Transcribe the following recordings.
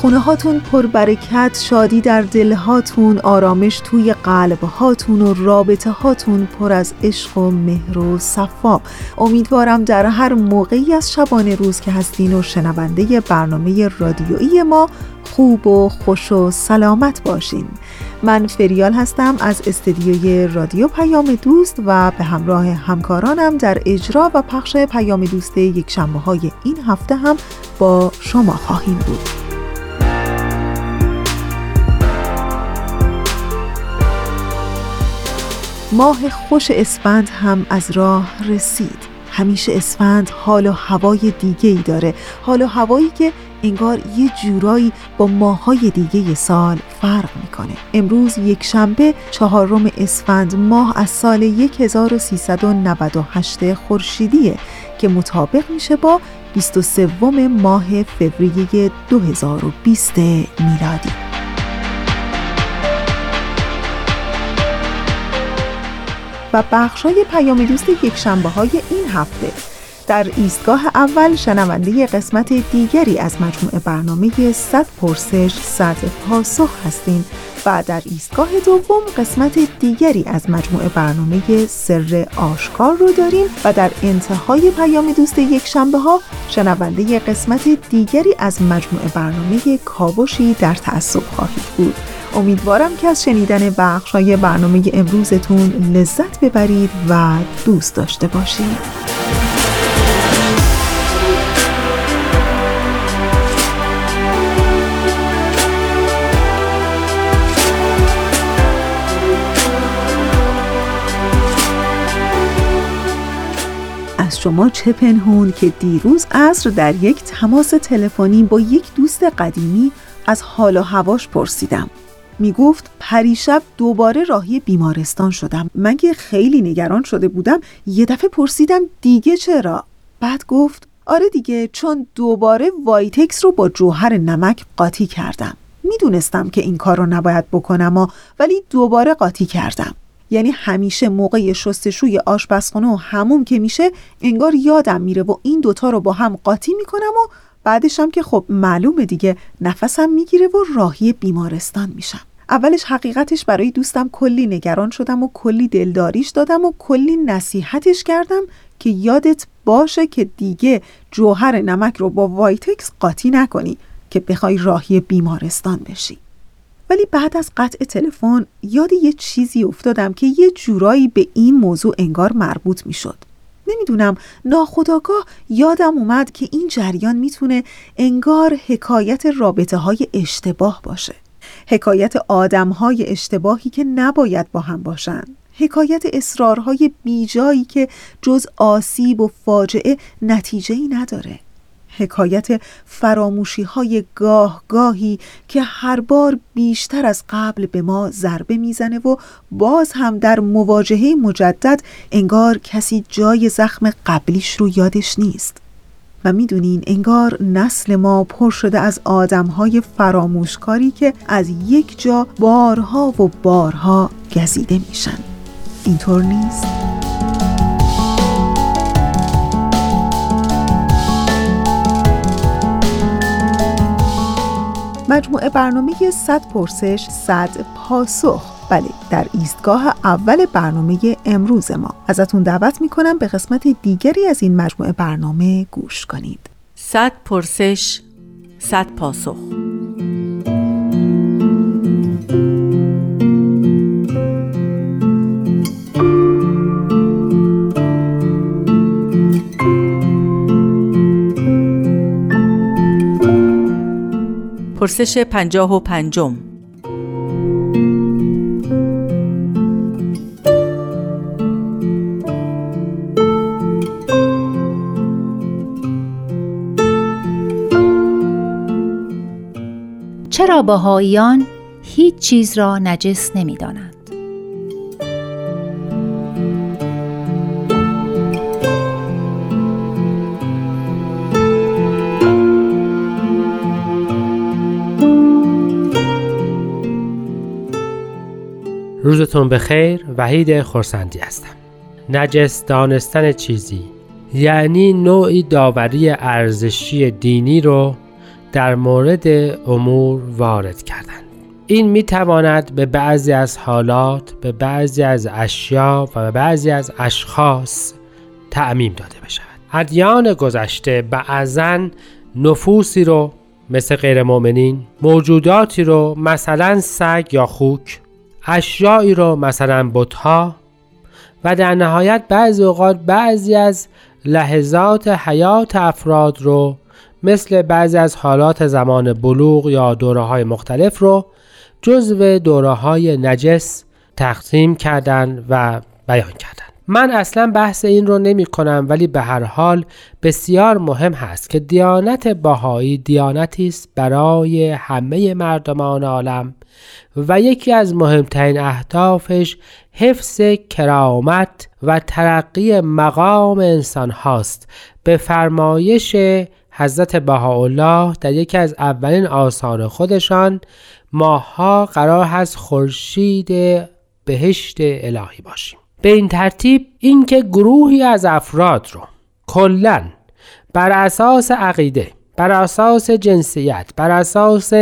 خونه هاتون پربرکت شادی در دل هاتون آرامش توی قلب هاتون و رابطه هاتون پر از عشق و مهر و صفا. امیدوارم در هر موقعی از شبانه روز که هستین و شنونده برنامه رادیویی ما خوب و خوش و سلامت باشین. من فریال هستم از استدیوی رادیو پیام دوست و به همراه همکارانم در اجرا و پخش پیام دوست یک شنبه های این هفته هم با شما خواهیم بود. ماه خوش اسفند هم از راه رسید. همیشه اسفند حال و هوای دیگه ای داره. حال و هوایی که انگار یه جورایی با ماهای دیگه سال فرق می‌کنه. امروز یک شنبه چهارم اسفند ماه از سال 1398 خورشیدیه که مطابق میشه با 23 ماه فوریه 2020 میلادی. و بخشای پیام دوست یک شنبه های این هفته. در ایستگاه اول شنونده قسمت دیگری از مجموعه برنامه 100 پرسش 100 پاسخ هستیم و در ایستگاه دوم قسمت دیگری از مجموعه برنامه سر آشکار رو داریم و در انتهای پیام دوست یک شنبه ها شنونده قسمت دیگری از مجموعه برنامه کاوشی در تعصب خواهید بود. امیدوارم که از شنیدن بخشای برنامه امروزتون لذت ببرید و دوست داشته باشید. از شما چه پنهون که دیروز عصر در یک تماس تلفنی با یک دوست قدیمی از حال و هواش پرسیدم. می گفت پریشب دوباره راهی بیمارستان شدم. من که خیلی نگران شده بودم یه دفعه پرسیدم دیگه چرا؟ بعد گفت آره دیگه چون دوباره وایتکس رو با جوهر نمک قاطی کردم. می‌دونستم که این کار رو نباید بکنم ولی دوباره قاطی کردم. یعنی همیشه موقع شستشوی آشپزخونه و هموم که میشه انگار یادم میره و این دوتا رو با هم قاطی می‌کنم و بعدش هم که خب معلومه دیگه نفسم می‌گیره و راهی بیمارستان میشم اولش حقیقتش برای دوستم کلی نگران شدم و کلی دلداریش دادم و کلی نصیحتش کردم که یادت باشه که دیگه جوهر نمک رو با وایتکس قاطی نکنی که بخوای راهی بیمارستان بشی ولی بعد از قطع تلفن یاد یه چیزی افتادم که یه جورایی به این موضوع انگار مربوط می‌شد. نمی‌دونم ناخداگاه یادم اومد که این جریان می‌تونه انگار حکایت رابطه های اشتباه باشه. حکایت آدم های اشتباهی که نباید با هم باشن. حکایت اصرارهای بیجایی که جز آسیب و فاجعه نتیجه ای نداره. حکایت فراموشی های گاه گاهی که هر بار بیشتر از قبل به ما ضربه می‌زنه و باز هم در مواجهه مجدد انگار کسی جای زخم قبلیش رو یادش نیست و می‌دونین انگار نسل ما پر شده از آدم های فراموشکاری که از یک جا بارها و بارها گزیده میشن اینطور نیست؟ مجموعه برنامه 100 پرسش 100 پاسخ. بله در ایستگاه اول برنامه امروز ما. ازتون دعوت می‌کنم به قسمت دیگری از این مجموعه برنامه گوش کنید. 100 پرسش 100 پاسخ. پرسش پنجاه و پنجم چرا بهاییان هیچ چیز را نجس نمی دانند؟ روزتون بخیر وحید خورسندی هستم. نجس دانستن چیزی یعنی نوعی داوری ارزشی دینی رو در مورد امور وارد کردن. این می تواند به بعضی از حالات به بعضی از اشیا و به بعضی از اشخاص تعمیم داده بشود. ادیان گذشته بعضا نفوسی رو مثل غیر موجوداتی رو مثلا سگ یا خوک اشیایی رو مثلا بتها و در نهایت بعضی اوقات بعضی از لحظات حیات افراد رو مثل بعضی از حالات زمان بلوغ یا دوره های مختلف رو جزو دوره های نجس تقسیم کردن و بیان کردن. من اصلا بحث این رو نمی کنم ولی به هر حال بسیار مهم هست که دیانت باهایی دیانتی است برای همه مردمان عالم و یکی از مهمترین اهدافش حفظ کرامت و ترقی مقام انسان هاست. به فرمایش حضرت بهاءالله در یکی از اولین آثار خودشان ماها قرار هست خورشید بهشت الهی باشیم. به این ترتیب اینکه گروهی از افراد رو کلا بر اساس عقیده بر اساس جنسیت بر اساس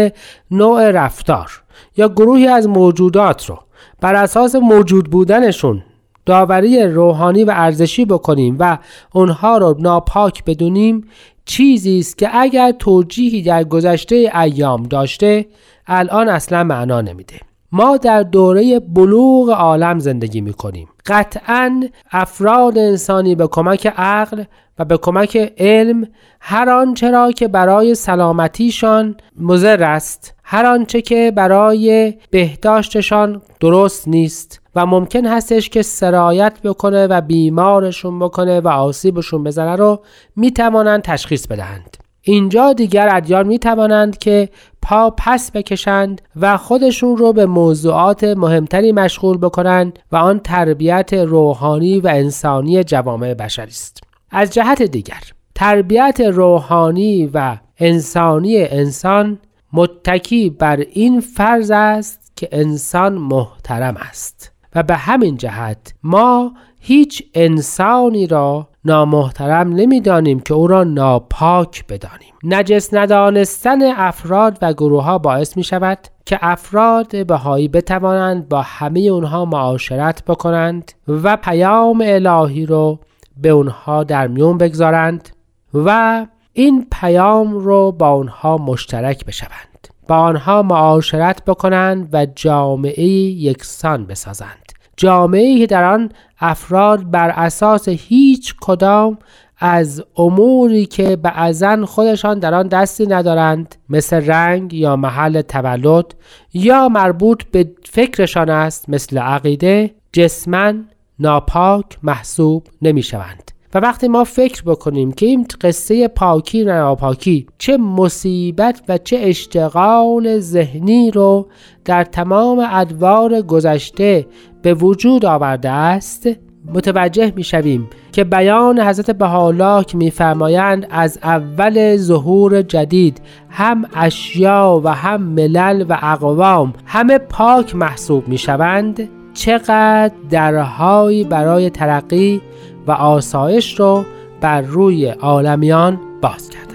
نوع رفتار یا گروهی از موجودات رو بر اساس موجود بودنشون داوری روحانی و ارزشی بکنیم و اونها رو ناپاک بدونیم چیزی است که اگر توجیهی در گذشته ایام داشته الان اصلا معنا نمیده. ما در دوره بلوغ عالم زندگی می کنیم قطعا افراد انسانی به کمک عقل و به کمک علم هر آنچه را که برای سلامتیشان مضر است هر آنچه که برای بهداشتشان درست نیست و ممکن هستش که سرایت بکنه و بیمارشون بکنه و آسیبشون بزنه رو می‌توانند تشخیص بدهند. اینجا دیگر ادیان می توانند که پا پس بکشند و خودشون رو به موضوعات مهمتری مشغول بکنند و آن تربیت روحانی و انسانی جوامع بشری است. از جهت دیگر تربیت روحانی و انسانی انسان متکی بر این فرض است که انسان محترم است و به همین جهت ما هیچ انسانی را نامحترم نمی‌دانیم که او را ناپاک بدانیم. نجس ندانستن افراد و گروه ها باعث می شود که افراد بهایی بتوانند با همه اونها معاشرت بکنند و پیام الهی رو به اونها در میون بگذارند و این پیام رو با اونها مشترک بشوند. با آنها معاشرت بکنند و جامعه یکسان بسازند. جامعه که در آن افراد بر اساس هیچ کدام از اموری که بعضا خودشان در آن دستی ندارند مثل رنگ یا محل تولد یا مربوط به فکرشان است مثل عقیده جسمن ناپاک محسوب نمی شوند و وقتی ما فکر بکنیم که این قصه پاکی و ناپاکی چه مصیبت و چه اشتغال ذهنی رو در تمام ادوار گذشته به وجود آورده است متوجه می شویم که بیان حضرت بهاءالله که میفرمایند از اول ظهور جدید هم اشیا و هم ملل و اقوام همه پاک محسوب می شوند چقدر درهایی برای ترقی و آسایش رو بر روی عالمیان باز کرده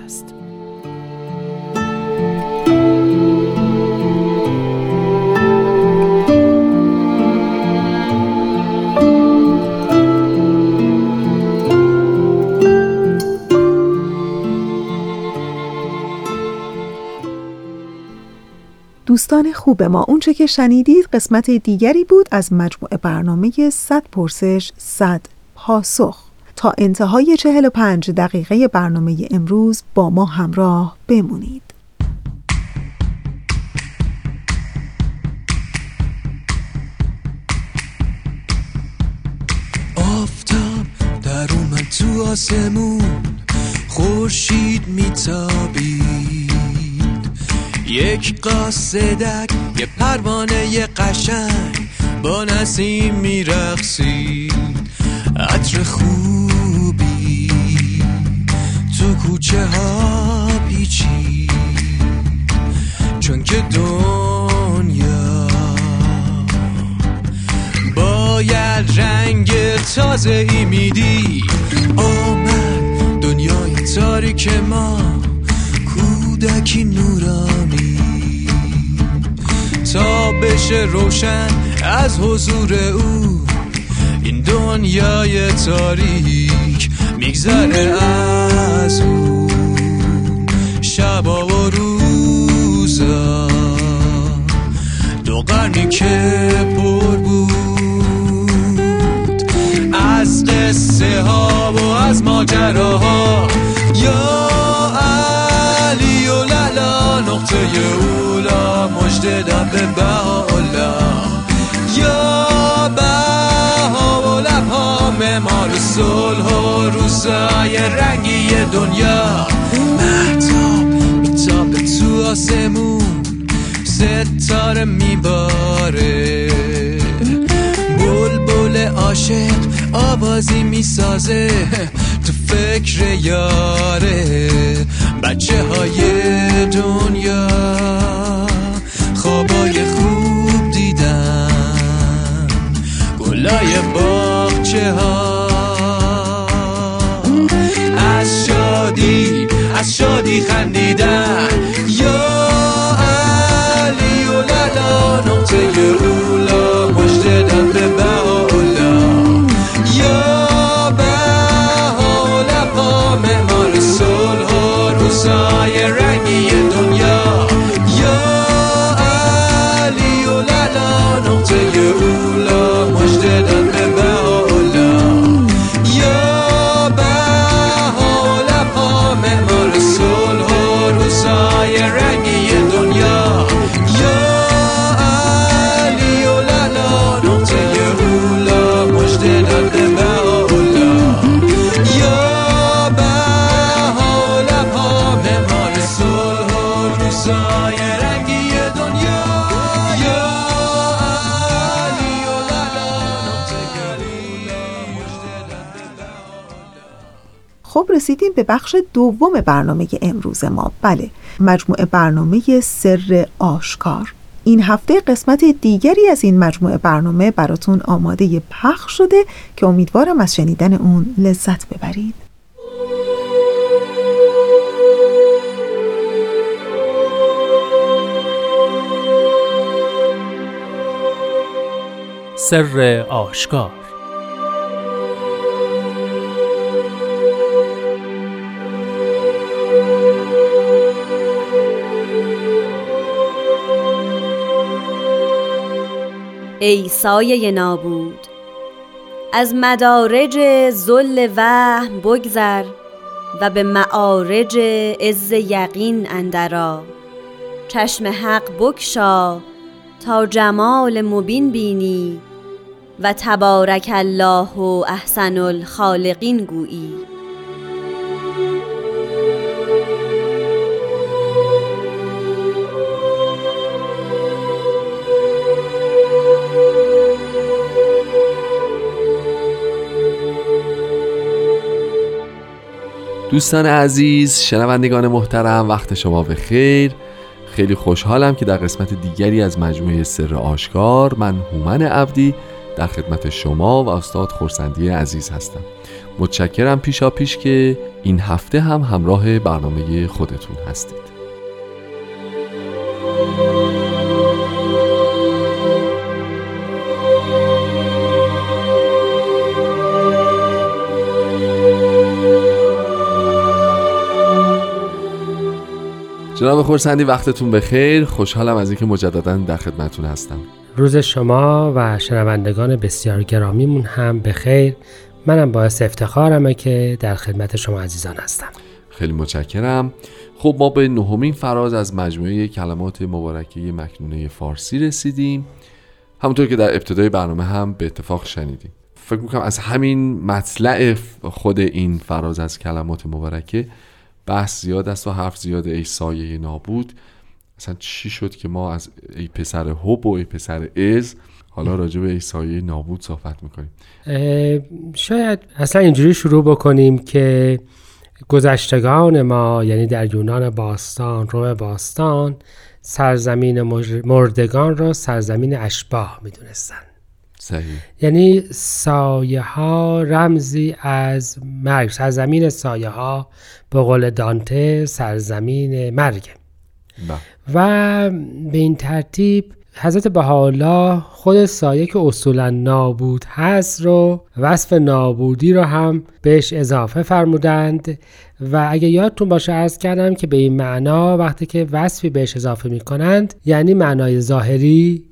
دوستان خوب ما. اونچه که شنیدید قسمت دیگری بود از مجموع برنامه 100 پرسش 100 پاسخ. تا انتهای 45 دقیقه برنامه امروز با ما همراه بمونید. آفتاب در اومد تو آسمون. خورشید میتابید. یک قاصدک یه پروانه یه قشنگ با نسیم میرقصید عطر خوبی تو کوچه ها پیچید. چون که دنیا باید رنگ تازه ای میدی. آمد دنیای تاریک ما کودکی نورانی تا بشه روشن از حضور او. این دنیای تاریک میگذره از او. شبا و روزا. دو قرنی که پر بود. از قصه ها و از ماجراها صلح و روزای رنگی دنیا. محتاب میتاب تو آسمون ستاره میباره. بلبل عاشق آوازی می‌سازه تو فکر یاره. بچه های دنیا خوابای خوب دیدن. گلای باغچه ها از شادی رسیدیم به بخش دوم برنامه امروز ما. بله مجموعه برنامه سر آشکار. این هفته قسمت دیگری از این مجموعه برنامه براتون آماده پخش شده که امیدوارم از شنیدن اون لذت ببرید. سر آشکار ای سایه نابود. از مدارج زل وهم بگذر و به معارج عز یقین اندرا چشم حق بکشا تا جمال مبین بینی و تبارک الله و احسن الخالقین گویی. دوستان عزیز شنوندگان محترم وقت شما به خیر خیلی خوشحالم که در قسمت دیگری از مجموعه سر آشکار من هومن عبدی در خدمت شما و استاد خورسندی عزیز هستم. متشکرم پیشا پیش که این هفته هم همراه برنامه خودتون هستید. جناب خورسندی وقتتون بخیر. خوشحالم از اینکه مجددا در خدمتتون هستم. روز شما و شنوندگان بسیار گرامیمون هم به خیر منم باعث افتخارمه که در خدمت شما عزیزان هستم. خیلی متشکرم. خب ما به نهمین فراز از مجموعه کلمات مبارکه مکنونه فارسی رسیدیم. همونطور که در ابتدای برنامه هم به اتفاق شنیدیم. فکر می‌کنم از همین مطلع خود این فراز از کلمات مبارکه بحث زیاد است و حرف زیاد ای سایه نابود. اصلا چی شد که ما از ای پسر حب و ای پسر از حالا راجع به ای نابود صحبت می‌کنیم؟ شاید اصلا اینجوری شروع بکنیم که گذشتگان ما یعنی در یونان باستان روم باستان سرزمین مر- مردگان را سرزمین اشباه می‌دونستن. صحیح یعنی سایه ها رمزی از مرگ سرزمین سایه ها به قول دانته سرزمین مرگ بله. و به این ترتیب حضرت بهاءالله خود سایه که اصولا نابود هست رو وصف نابودی رو هم بهش اضافه فرمودند و اگه یادتون باشه عرض کردم که به این معنا وقتی که وصفی بهش اضافه می کنند یعنی معنای ظاهری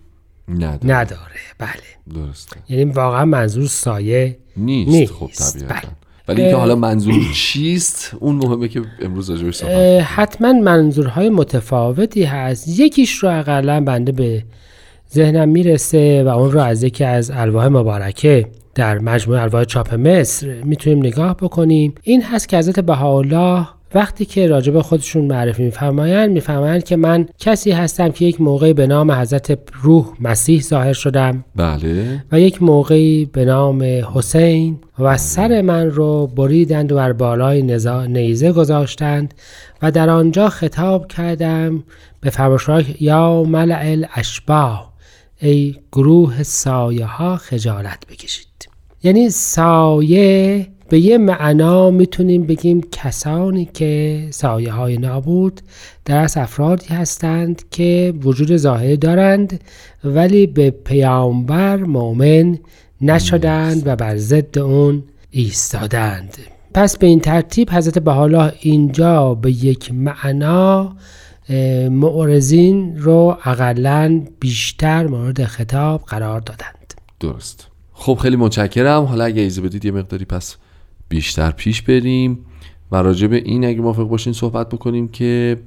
نداره. نداره. بله. درسته. یعنی واقعا منظور سایه نیست, نیست. خب طبیعتا. بله. ولی اینکه حالا منظور چیست؟ اون مهمه که امروز راجعش صحبت. حتما منظورهای متفاوتی هست. یکیش رو اقلا بنده به ذهنم می‌رسه و اون رو از یکی از الواح مبارکه در مجموعه الواح چاپ مصر می‌تونیم نگاه بکنیم. این هست که حضرت بهاءالله وقتی که راجع به خودشون معرفی میفرمایند میفرمایند که من کسی هستم که یک موقعی به نام حضرت روح مسیح ظاهر شدم. بله. و یک موقعی به نام حسین و سر من رو بریدند و بر بالای نزا- نیزه گذاشتند و در آنجا خطاب کردم به فرماشرای یا ملع الاشباه ای گروه سایه ها خجالت بکشید. یعنی سایه به یه معنا می‌تونیم بگیم کسانی که سایه های نابود در از افرادی هستند که وجود ظاهری دارند ولی به پیامبر مؤمن نشدند و بر ضد اون ایستادند. پس به این ترتیب حضرت بحالا اینجا به یک معنا اه، معرضین رو اقلا بیشتر مورد خطاب قرار دادند. درست. خب خیلی متشکرم. حالا اگه ایزه بدید یه مقداری پس بیشتر پیش بریم و راجع به این اگه موافق باشین صحبت بکنیم که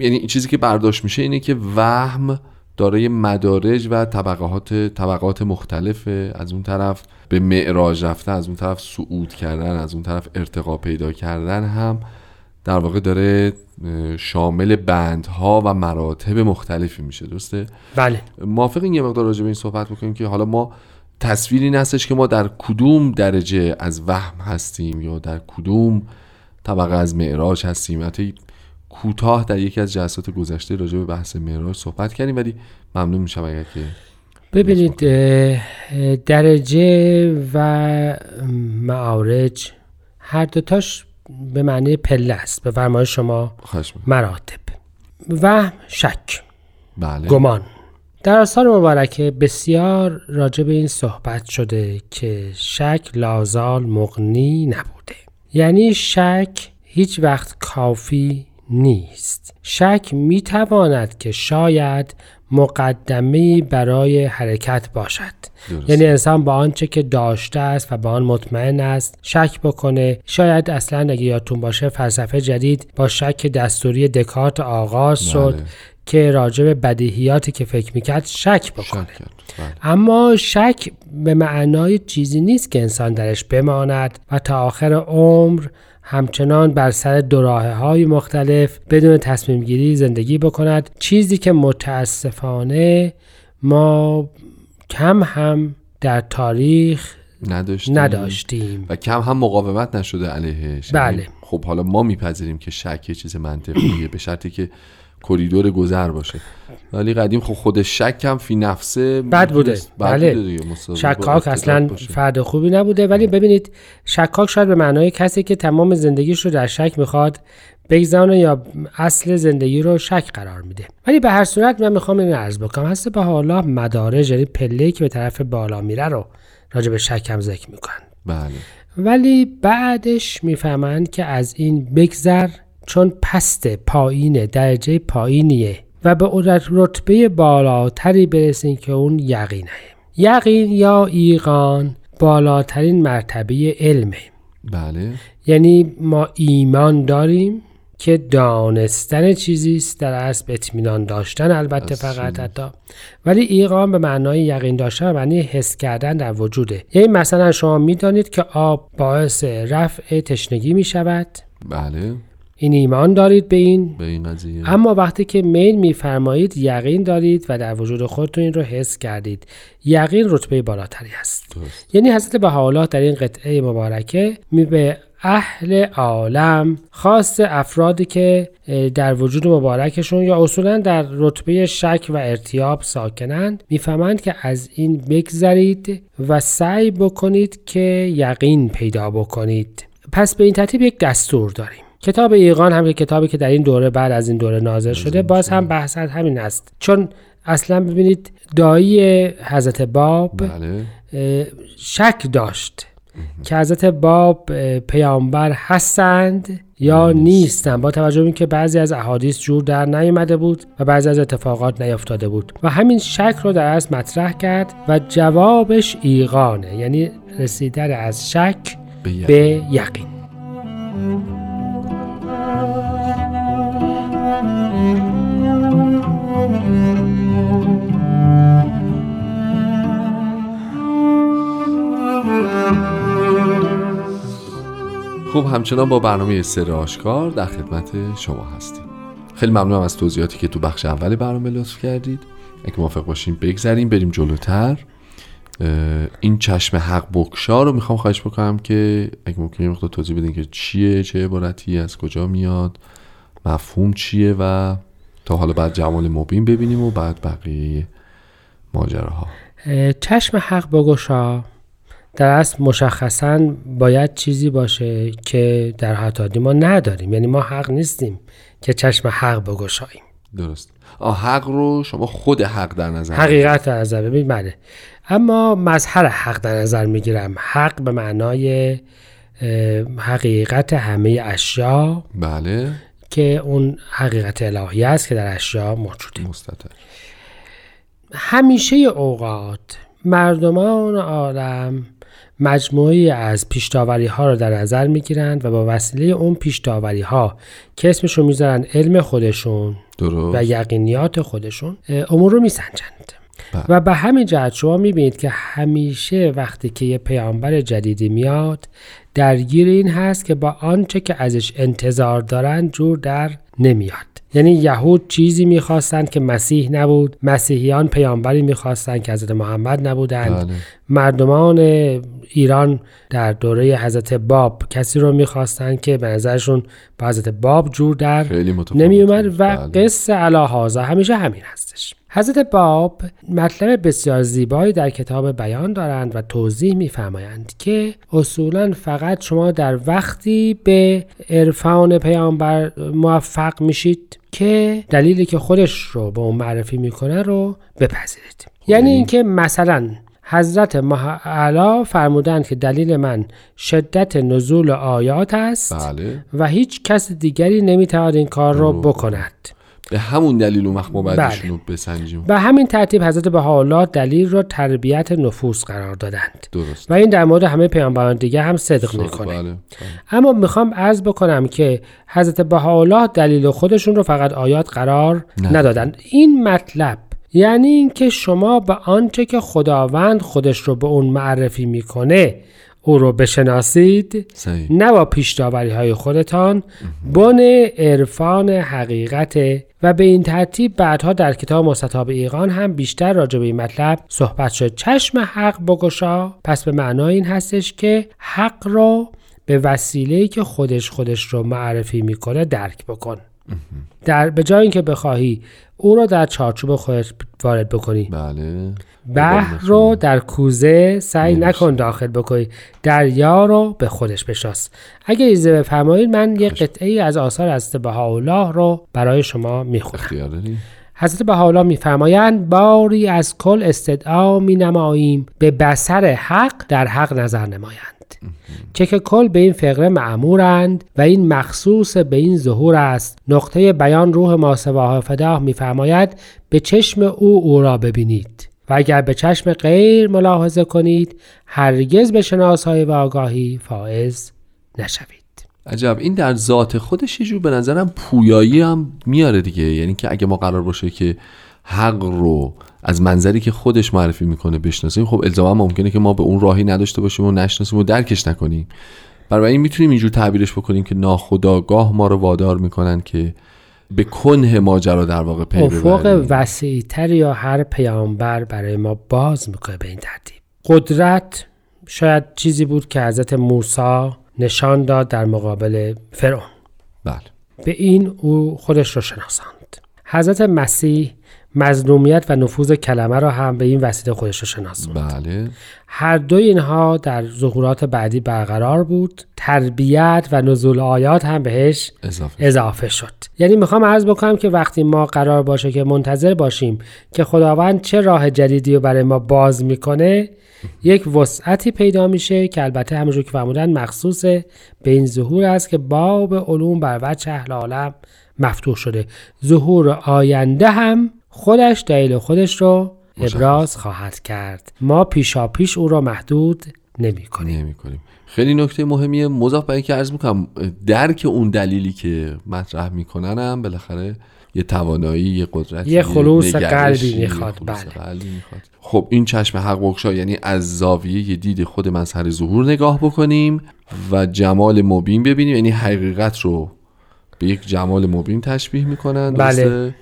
یعنی این چیزی که برداشت میشه اینه که وهم دارای مدارج و طبقات طبقات مختلفه. از اون طرف به معراج رفتن از اون طرف صعود کردن از اون طرف ارتقا پیدا کردن هم در واقع داره شامل بندها و مراتب مختلفی میشه. درسته؟ بله. موافق این یه مقدار راجع به این صحبت بکنیم که حالا ما تصویری این هستش که ما در کدوم درجه از وهم هستیم یا در کدوم طبقه از معراج هستیم. حتی کوتاه در یکی از جلسات گذشته راجع به بحث معراج صحبت کردیم ولی ممنون میشم اگر که ببینید درجه و معارج هر دوتاش به معنی پله است به فرمای شما. مراتب. و شک بله. گمان. در آثار مبارکه بسیار راجع به این صحبت شده که شک لازال مغنی نبوده. یعنی شک هیچ وقت کافی نیست. شک می تواند که شاید مقدمه برای حرکت باشد. درست. یعنی انسان با آنچه که داشته است و با آن مطمئن است شک بکنه. شاید اصلا اگه یادتون باشه فلسفه جدید با شک دستوری دکارت آغاز شد. بله. که راجع به بدیهیاتی که فکر می‌کرد شک بکنه شک. بله. اما شک به معنای چیزی نیست که انسان درش بماند و تا آخر عمر همچنان بر سر دوراهه های مختلف بدون تصمیم گیری زندگی بکند چیزی که متاسفانه ما کم هم در تاریخ نداشتیم نداشتیم و کم هم مقاومت نشده علیهش بله. یعنی خب حالا ما میپذیریم که شک یه چیز منطقیه به شرطی که کریدور گذر باشه. ولی قدیم خب خود شک هم فی نفسه بد بوده. بد بله. شکاک اصلا. فرد خوبی نبوده. ولی ببینید شکاک شاید به معنای کسی که تمام زندگیش رو در شک می‌خواد بگذانه یا اصل زندگی رو شک قرار میده. ولی به هر صورت من می‌خوام این عرض بکنم. هست به حالا مدارج یعنی پله که به طرف بالا میره رو راجع به شک هم ذکر می‌کنن. بله. ولی بعدش می‌فهمند که از این بگذر چون پست پایینه درجه پایینیه و به اون رتبه بالاتری برسین که اون یقینه. یقین یا ایقان بالاترین مرتبه علمه. بله. یعنی ما ایمان داریم که دانستن چیزی است در اصل اطمینان داشتن البته. فقط حتی. ولی ایقان به معنای یقین داشتن و معنی حس کردن در وجوده. یعنی مثلا شما می‌دانید که آب باعث رفع تشنگی می شود بله. این ایمان دارید به این؟ به این قضیه اما وقتی که میل میفرمایید یقین دارید و در وجود خودتون این رو حس کردید. یقین رتبه بالاتری است. درست. یعنی حضرت بهاءالله در این قطعه مبارکه می به اهل عالم خاص افرادی که در وجود مبارکشون یا اصولا در رتبه شک و ارتیاب ساکنند می‌فهمند که از این بگذرید و سعی بکنید که یقین پیدا بکنید. پس به این ترتیب یک دستور داریم. کتاب ایقان هم که کتابی که در این دوره بعد از این دوره نازل شده باز هم بحث از همین است. چون اصلا ببینید دایی حضرت باب بله. شک داشت که حضرت باب پیامبر هستند یا نیستند. با توجه به اینکه بعضی از احادیث جور در نیامده بود و بعضی از اتفاقات نیفتاده بود. و همین شک رو در اصل مطرح کرد و جوابش ایقانه یعنی رسیدن از شک به یقین. خب همچنان با برنامه سر آشکار در خدمت شما هستیم. خیلی ممنونم از توضیحاتی که تو بخش اول برنامه لطف کردید. اگه موافق باشیم بگذریم بریم جلوتر. این چشم حق بکشا رو می‌خوام خواهش بکنم که اگه ممکنه مقدار توضیح بدین که چیه چه عبارتی از کجا میاد مفهوم چیه و تا حالا بعد جمال مبین ببینیم و بعد بقیه ماجراها. اه، چشم حق بگشا در اصل مشخصا باید چیزی باشه که در حیات ما نداریم. یعنی ما حق نیستیم که چشم حق بگشاییم. درست. آه حق رو شما خود حق در نظر حقیقت در نظر ببین بله. اما مظهر حق در نظر می‌گیرم. حق به معنای حقیقت همه اشیا بله. که اون حقیقت الهی است که در اشیا موجوده. مستطر. همیشه اوقات مردمان عالم مجموعی از پیشتاوری ها رو در نظر می‌گیرند و با وسیله اون پیشتاوری ها که اسمشون می‌ذارن علم خودشون درست. و یقینیات خودشون امور رو میسنجند. بله. و به همین جهت شما می‌بینید که همیشه وقتی که یه پیامبر جدیدی میاد درگیر این هست که با آنچه که ازش انتظار دارند جور در نمیاد. یعنی یهود چیزی می‌خواستند که مسیح نبود مسیحیان پیامبری می‌خواستند که حضرت محمد نبودند بله. مردمان ایران در دوره حضرت باب کسی رو می‌خواستند که به نظرشون با حضرت باب جور در خیلی متفاوت نمی اومد و بله. قصه علاهازا همیشه همین هستش حضرت باب مطلب بسیار زیبایی در کتاب بیان دارند و توضیح میفرمایند که اصولا فقط شما در وقتی به عرفان پیامبر موفق میشید که دلیلی که خودش رو به اون معرفی می‌کنه رو بپذیرید. یعنی اینکه مثلا حضرت معلا فرمودند که دلیل من شدت نزول آیات است بله. و هیچ کس دیگری نمی‌تواند این کار را رو بکند. به همون دلیل اون وقت ما بعد بله. رو بسنجیم به همین ترتیب حضرت بهاءالله دلیل را تربیت نفوس قرار دادند درست و این در مورد همه پیامبران دیگه هم صدق می‌کنه بله بله. اما می‌خوام عرض بکنم که حضرت بهاءالله دلیل خودشون رو فقط آیات قرار نه. ندادند این مطلب یعنی اینکه شما به آنچه که خداوند خودش رو به اون معرفی می‌کنه او رو بشناسید صحیح. نه با پیشداوری های خودتان بن عرفان حقیقت و به این ترتیب بعدها در کتاب مستطاب ایقان هم بیشتر راجع به این مطلب صحبت شد. چشم حق بگشا. پس به معنای این هستش که حق را به وسیله که خودش خودش رو معرفی می‌کنه درک بکن. در به جای اینکه بخواهی او را در چارچوب خودت وارد بکنی. بله. بحر رو در کوزه سعی نکن داخل بکنی. دریا رو به خودش بشناس. اگه ایزه بفرمایید من یک قطعه ای از آثار حضرت بهاءالله رو برای شما می‌خونم. حضرت بهاءالله میفرمایند باری از کل استدعا می نماییم به بسر حق در حق نظر نمایند. چه که کل به این فقره معمورند و این مخصوص به این ظهور است. نقطه بیان روح ما سواه فداه میفرماید به چشم او او را ببینید. و اگر به چشم غیر ملاحظه کنید هرگز به شناسایی و آگاهی فائز نشوید. عجب. این در ذات خودش یه جور به نظرم پویایی هم میاره دیگه. یعنی که اگه ما قرار باشه که حق رو از منظری که خودش معرفی می‌کنه بشناسیم خب الزاما ممکنه که ما به اون راهی نداشته باشیم و نشناسیم و درکش نکنیم. برای این می‌تونیم اینجور تعبیرش بکنیم که ناخداگاه ما رو وادار می‌کنن که به کنه ماجرا در واقع پی افق وسیعتر یا هر پیامبر برای ما باز می‌کنه به این ترتیب. قدرت شاید چیزی بود که حضرت موسی نشان داد در مقابل فرعون. بله. به این او خودش رو شناساند. حضرت مسیح مظلومیت و نفوذ کلمه را هم به این وسیله خودش رو شناساند بله. هر دو اینها در ظهورات بعدی برقرار بود. تربیت و نزول آیات هم بهش اضافه اضافه شد. یعنی می‌خوام عرض بکنم که وقتی ما قرار باشه که منتظر باشیم که خداوند چه راه جدیدی رو برای ما باز می‌کنه یک وسعتی پیدا میشه که البته همونجور که فرمودن مخصوص به این ظهور است که باب علوم بر وجه اهل عالم مفتوح شده. ظهور آینده هم خودش دلیل خودش رو ابراز خواهد کرد. ما پیشا پیش او را محدود نمی کنیم. نمی کنیم. خیلی نکته مهمیه مضاف به اینکه عرض می‌کنم درک اون دلیلی که مطرح می‌کنن هم بالاخره یه توانایی یه قدرت یه خلوص قلبی یه می‌خواد، بله. خب این چشم حق بخشا یعنی از زاویه دید خود مظهر ظهور نگاه بکنیم و جمال مبین ببینیم. یعنی حقیقت رو به یک جمال مبین تشبیه می‌کنن بله.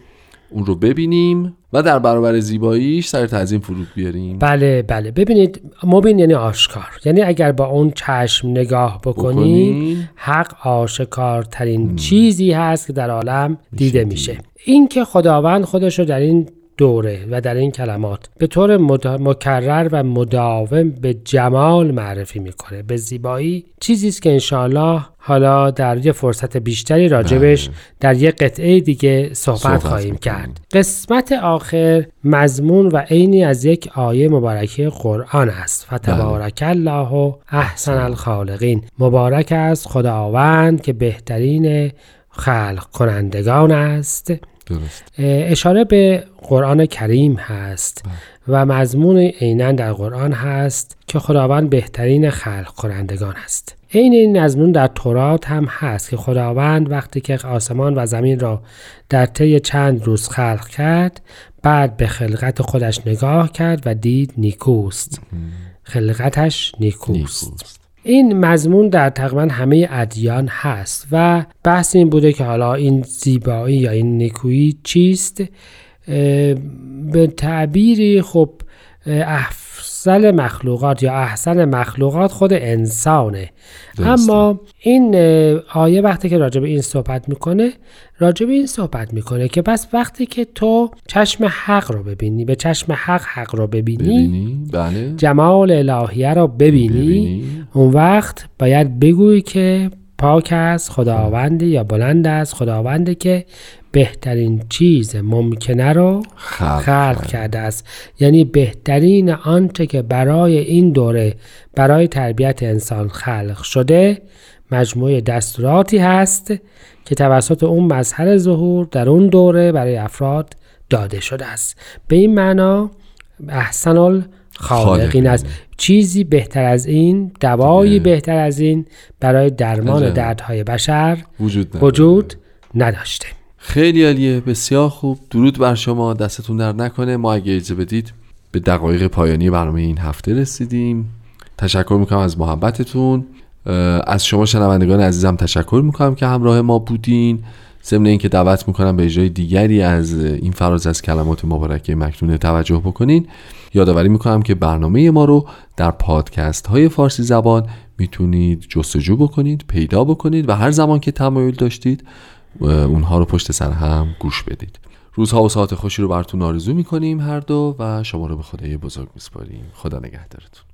اون رو ببینیم و در برابر زیباییش سر تعظیم فرود بیاریم. بله بله. ببینید مبین یعنی آشکار. یعنی اگر با اون چشم نگاه بکنیم. حق آشکارترین چیزی هست که در عالم دیده دید. میشه. این که خداوند خودش رو در این دوره و در این کلمات به طور مد- مکرر و مداوم به جمال معرفی می‌کنه. به زیبایی چیزی است که انشاءالله حالا در یه فرصت بیشتری راجبش در یه قطعه دیگه صحبت, صحبت خواهیم. کرد. قسمت آخر مضمون و عینی از یک آیه مبارکه قرآن است. فتبارک الله احسن الخالقین. مبارک است خداوند که بهترین خلق کنندگان است. درست. اشاره به قرآن کریم هست و مضمون عینا در قرآن هست که خداوند بهترین خلق کنندگان است. عین این مضمون در تورات هم هست که خداوند وقتی که آسمان و زمین را در طی چند روز خلق کرد بعد به خلقت خودش نگاه کرد و دید نیکوست. خلقتش نیکوست. نیکوست. این مضمون در تقریبا همه ادیان هست و بحث این بوده که حالا این زیبایی یا این نیکویی چیست به تعبیری خب افضل مخلوقات یا احسن مخلوقات خود انسانه درسته. اما این آیه وقتی که راجع به این صحبت می‌کنه راجع به این صحبت می‌کنه که پس وقتی که تو چشم حق رو ببینی به چشم حق حق رو ببینی ببینی بله جمال الهیه را ببینی ببینی. اون وقت باید بگویی که پاک است خداوندی یا بلند است. خداوندی که بهترین چیز ممکنه رو خلق خلق کرد. کرده است. یعنی بهترین آنچه که برای این دوره برای تربیت انسان خلق شده مجموعه دستوراتی هست که توسط اون مظهر ظهور در اون دوره برای افراد داده شده است. به این معنا احسن الخالقین خالقین. است چیزی بهتر از این دوایی. بهتر از این برای درمان عجب. دردهای بشر وجود نداره. وجود نداشته خیلی عالیه بسیار خوب درود بر شما دستتون در نکنه ما اگه اجازه بدید به دقایق پایانی برنامه این هفته رسیدیم تشکر می‌کنم از محبتتون از شما شنوندگان عزیزم تشکر می‌کنم که همراه ما بودین ضمن اینکه دعوت می‌کنم به اجرای دیگری از این فراز از کلمات مبارکه مکنونه توجه بکنین یادآوری می‌کنم که برنامه ما رو در پادکست های فارسی زبان می‌تونید جستجو بکنید پیدا بکنید و هر زمان که تمایل داشتید اونها رو پشت سر هم گوش بدید. روزها و ساعت خوشی رو براتون آرزو می‌کنیم هر دو و شما رو به خدای بزرگ میسپاریم. خدا نگهدارتون.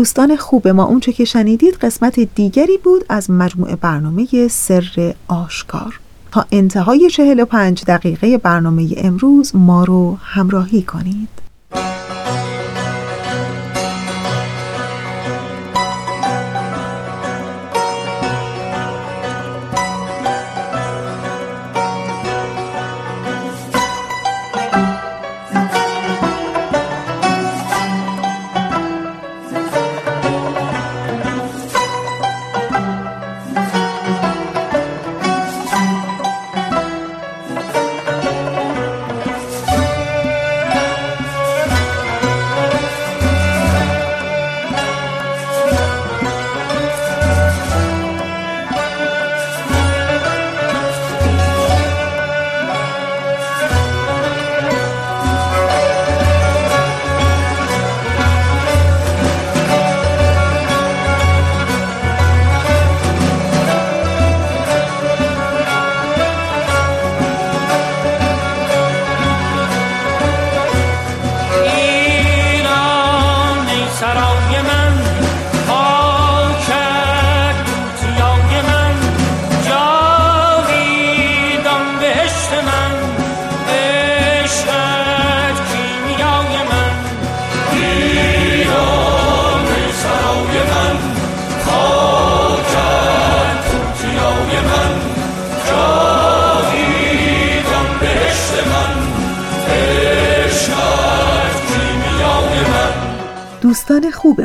دوستان خوب ما اونچه که شنیدید قسمت دیگری بود از مجموعه برنامه سر آشکار. تا انتهای 45 دقیقه برنامه امروز ما رو همراهی کنید.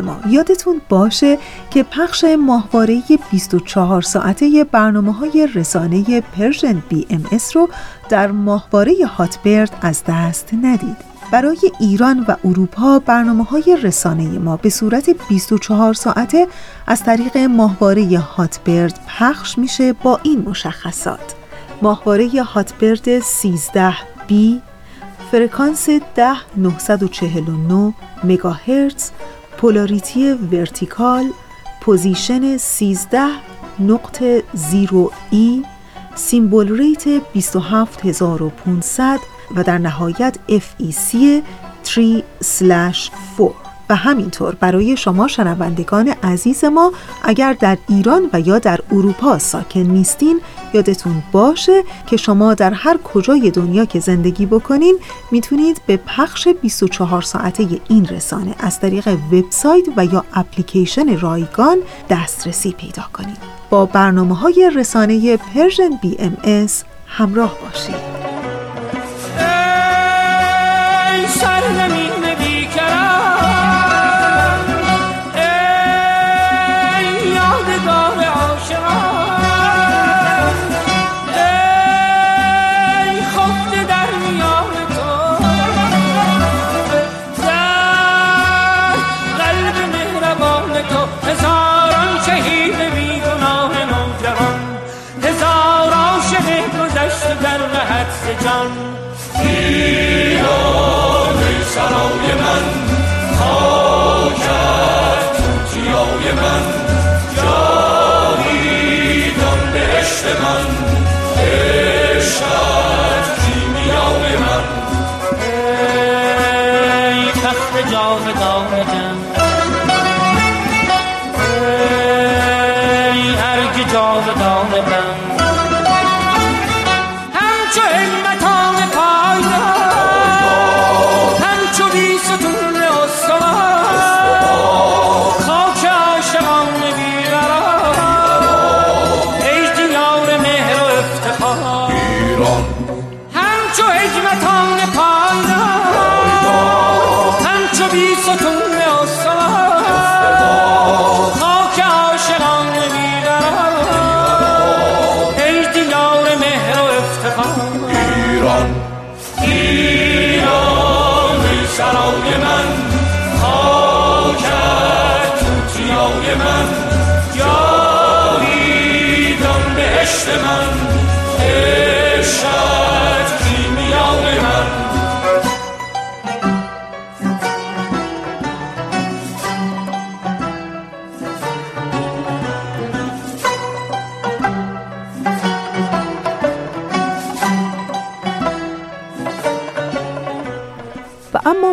ما. یادتون باشه که پخش ماهواره 24 ساعته برنامه های رسانه Persian BMS رو در ماهواره Hotbird از دست ندید. برای ایران و اروپا برنامه های رسانه ما به صورت 24 ساعته از طریق ماهواره Hotbird پخش میشه با این مشخصات. ماهواره Hotbird 13B فرکانس 10949 مگاهرتز polarity vertical position 13 نقطه 0 E symbol rate 27500 و در نهایت FEC 3 4 و همینطور برای شما شنوندگان عزیز ما اگر در ایران و یا در اروپا ساکن نیستین یادتون باشه که شما در هر کجای دنیا که زندگی بکنین می‌تونید به پخش 24 ساعته این رسانه از طریق وبسایت و یا اپلیکیشن رایگان دسترسی پیدا کنید. با برنامه های رسانه Persian BMS همراه باشید.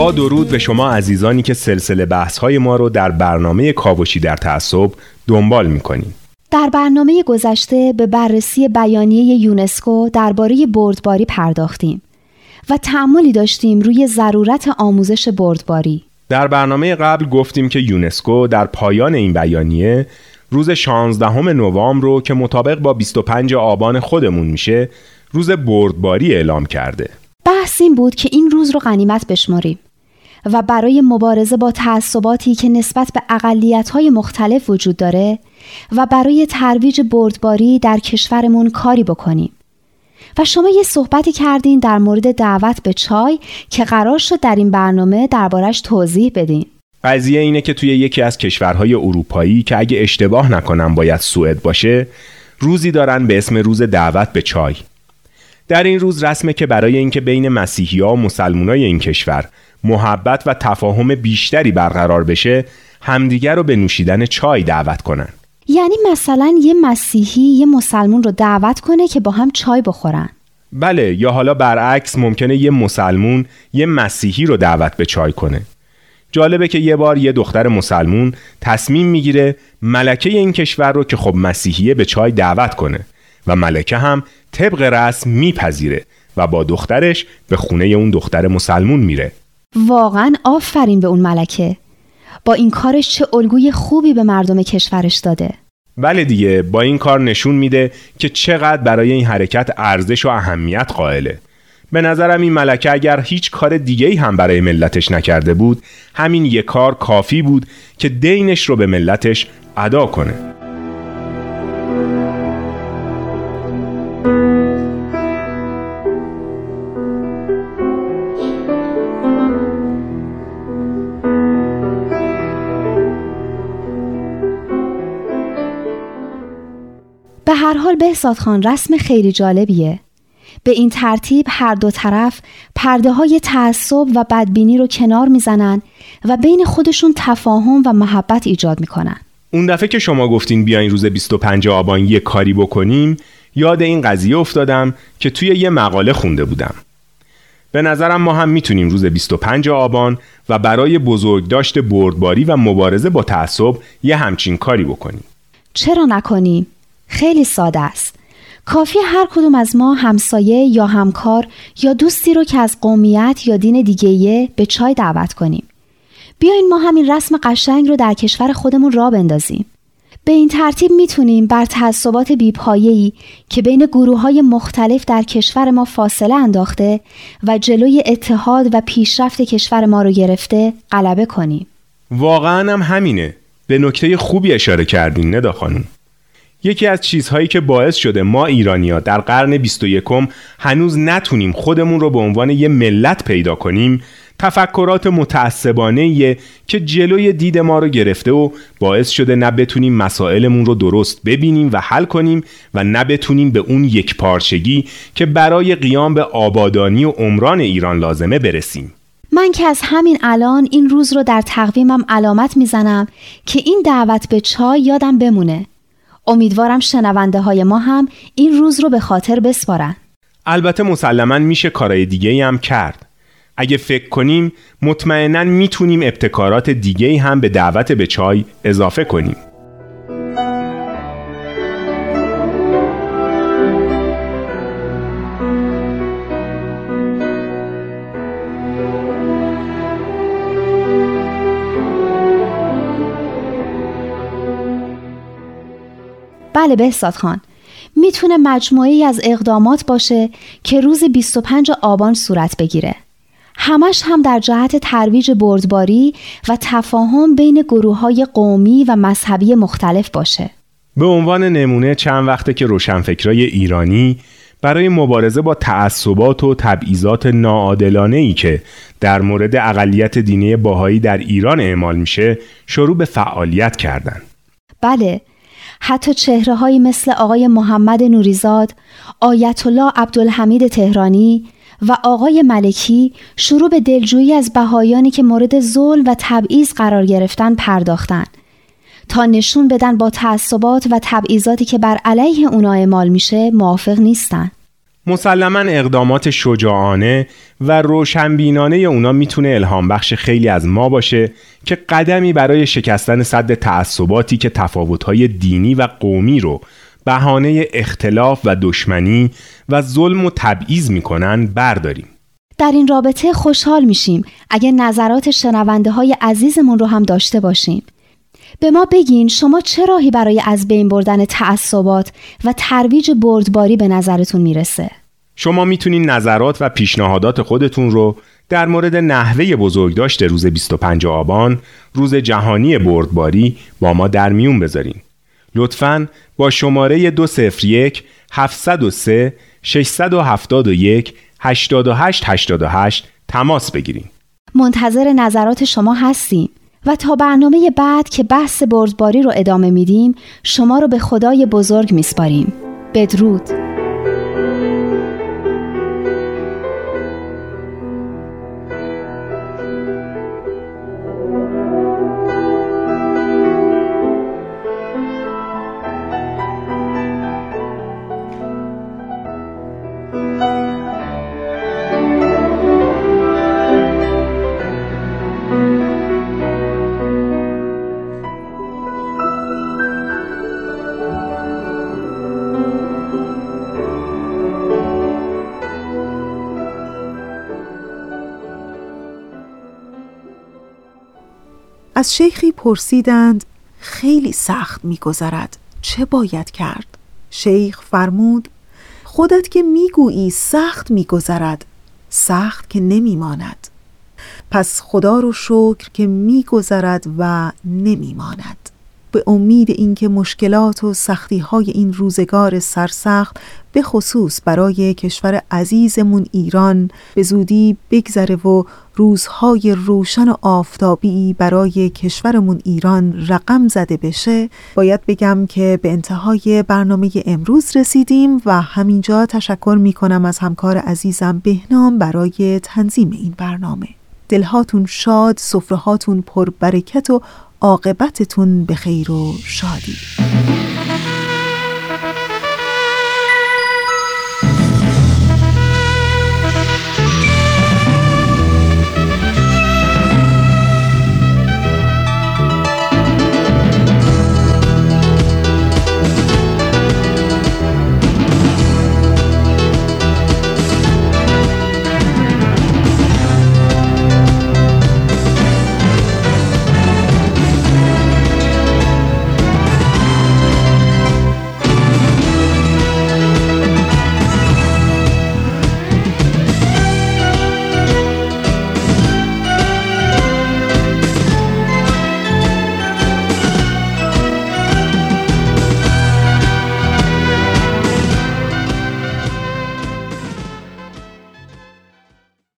با درود به شما عزیزانی که سلسله بحث های ما رو در برنامه کاوشی در تعصب دنبال می‌کنید. در برنامه گذشته به بررسی بیانیه یونسکو درباره بردباری پرداختیم و تعملی داشتیم روی ضرورت آموزش بردباری. در برنامه قبل گفتیم که یونسکو در پایان این بیانیه روز 16 نوامبر رو که مطابق با 25 آبان خودمون میشه روز بردباری اعلام کرده. بحث این بود که این روز رو غنیمت بشماریم و برای مبارزه با تعصباتی که نسبت به اقلیت‌های مختلف وجود داره و برای ترویج بردباری در کشورمون کاری بکنیم. و شما یه صحبتی کردین در مورد دعوت به چای که قرار شد در این برنامه دربارش توضیح بدین. قضیه اینه که توی یکی از کشورهای اروپایی که اگه اشتباه نکنم باید سوئد باشه روزی دارن به اسم روز دعوت به چای در این روز رسمه که برای اینکه بین مسیحی ها و مسلمونای این کشور محبت و تفاهم بیشتری برقرار بشه همدیگر رو به نوشیدن چای دعوت کنن. یعنی مثلا یه مسیحی یه مسلمون رو دعوت کنه که با هم چای بخورن. بله یا حالا برعکس ممکنه یه مسلمون یه مسیحی رو دعوت به چای کنه. جالبه که یه بار یه دختر مسلمون تصمیم می‌گیره ملکه این کشور رو که خب مسیحیه به چای دعوت کنه و ملکه هم طبق رسم میپذیره و با دخترش به خونه اون دختر مسلمون میره. واقعا آفرین به اون ملکه. با این کارش چه الگوی خوبی به مردم کشورش داده. بله دیگه با این کار نشون میده که چقدر برای این حرکت ارزش و اهمیت قائله. به نظرم این ملکه اگر هیچ کار دیگه ای هم برای ملتش نکرده بود همین یک کار کافی بود که دینش رو به ملتش ادا کنه. حال بهزاد خان رسم خیلی جالبیه. به این ترتیب هر دو طرف پرده های تعصب و بدبینی رو کنار می‌زنن و بین خودشون تفاهم و محبت ایجاد می‌کنن. اون دفعه که شما گفتین بیاین روز 25 آبان یه کاری بکنیم یاد این قضیه افتادم که توی یه مقاله خونده بودم. به نظرم ما هم می‌تونیم روز 25 آبان و برای بزرگداشت بردباری و مبارزه با تعصب یه همچین کاری بکنیم. چرا نکنیم؟ خیلی ساده است کافی هر کدوم از ما همسایه یا همکار یا دوستی رو که از قومیت یا دین دیگهیه به چای دعوت کنیم. بیاین ما همین رسم قشنگ رو در کشور خودمون را بندازیم. به این ترتیب می‌تونیم بر تعصبات بیپایه‌ای که بین گروه های مختلف در کشور ما فاصله انداخته و جلوی اتحاد و پیشرفت کشور ما رو گرفته غلبه کنیم. واقعا هم همینه. به نکته خوبی اشاره کردین ندا خانم. یکی از چیزهایی که باعث شده ما ایرانیا در قرن 21 هنوز نتونیم خودمون رو به عنوان یه ملت پیدا کنیم تفکرات متعصبانه که جلوی دید ما رو گرفته و باعث شده نه بتونیم مسائلمون رو درست ببینیم و حل کنیم و نه بتونیم به اون یک پارچگی که برای قیام به آبادانی و عمران ایران لازمه برسیم. من که از همین الان این روز رو در تقویمم علامت می‌زنم که این دعوت به چای یادم بمونه. امیدوارم شنونده های ما هم این روز رو به خاطر بسپارن. البته مسلما میشه کارای دیگه هم کرد. اگه فکر کنیم مطمئنا می‌تونیم ابتکارات دیگه هم به دعوت به چای اضافه کنیم. بله بهزاد خان. می‌تونه مجموعی از اقدامات باشه که روز 25 آبان صورت بگیره. همش هم در جهت ترویج بردباری و تفاهم بین گروه های قومی و مذهبی مختلف باشه. به عنوان نمونه چند وقته که روشنفکرای ایرانی برای مبارزه با تعصبات و تبعیضات ناعادلانه ای که در مورد اقلیت دینی باهایی در ایران اعمال میشه شروع به فعالیت کردند. بله حتی چهره هایی مثل آقای محمد نوریزاد، آیت الله عبدالحمید تهرانی و آقای ملکی شروع به دلجویی از بهایانی که مورد ظلم و تبعیض قرار گرفتن پرداختن تا نشون بدن با تعصبات و تبعیضاتی که بر علیه اونا اعمال میشه موافق نیستن. مسلما اقدامات شجاعانه و روشنبینانه اونا می‌تونه الهام بخش خیلی از ما باشه که قدمی برای شکستن صد تعصباتی که تفاوتهای دینی و قومی رو بهانه اختلاف و دشمنی و ظلم و تبعیض می‌کنن برداریم. در این رابطه خوشحال میشیم اگه نظرات شنونده های عزیزمون رو هم داشته باشیم. به ما بگین شما چه راهی برای از بین بردن تعصبات و ترویج بردباری به نظرتون می‌رسه؟ شما می‌تونین نظرات و پیشنهادات خودتون رو در مورد نحوه بزرگداشت روز 25 آبان روز جهانی بردباری با ما در میون بذارین. لطفاً با شماره 201 703 671 8888 تماس بگیرین. منتظر نظرات شما هستیم. و تا برنامه بعد که بحث بردباری رو ادامه میدیم شما رو به خدای بزرگ میسپاریم. بدرود. از شیخی پرسیدند خیلی سخت میگذرد چه باید کرد؟ شیخ فرمود خودت که می‌گویی سخت میگذرد سخت که نمیماند پس خدا رو شکر که میگذرد و نمیماند. به امید اینکه مشکلات و سختی های این روزگار سرسخت به خصوص برای کشور عزیزمون ایران به زودی بگذره و روزهای روشن و آفتابی برای کشورمون ایران رقم زده بشه. باید بگم که به انتهای برنامه امروز رسیدیم و همینجا تشکر می کنم از همکار عزیزم بهنام برای تنظیم این برنامه. دلهاتون شاد، سفرهاتون پر برکت و عاقبتتون به خیر و شادی.